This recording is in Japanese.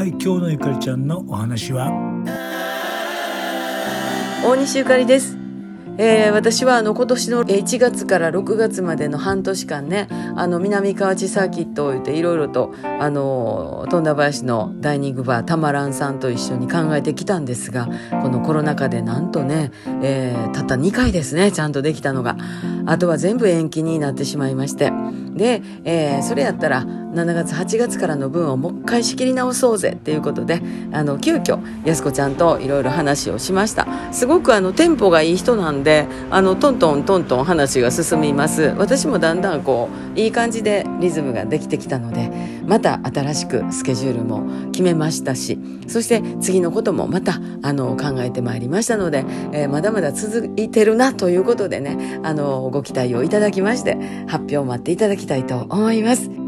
はい今日のゆかりちゃんのお話は？大西ゆかりです。えー、私はあの今年の1月から6月までの半年間ねあの南河内サーキットを言っていろいろとあの富田林のダイニングバーたまらんさんと一緒に考えてきたんですがこのコロナ禍でなんとね、えー、たった2回ですねちゃんとできたのが。あとは全部延期になってしまいまして。で、えー、それやったら7月8月からの分をもう一回仕切り直そうぜっていうことであの急遽安子ちゃんといろいろ話をしましたすごくあのテンポがいい人なんであのトントントントン話が進みます私もだんだんこういい感じでリズムができてきたのでまた新しくスケジュールも決めましたしそして次のこともまたあの考えてまいりましたので、えー、まだまだ続いてるなということでねあのご期待をいただきまして発表を待っていただきたいと思います。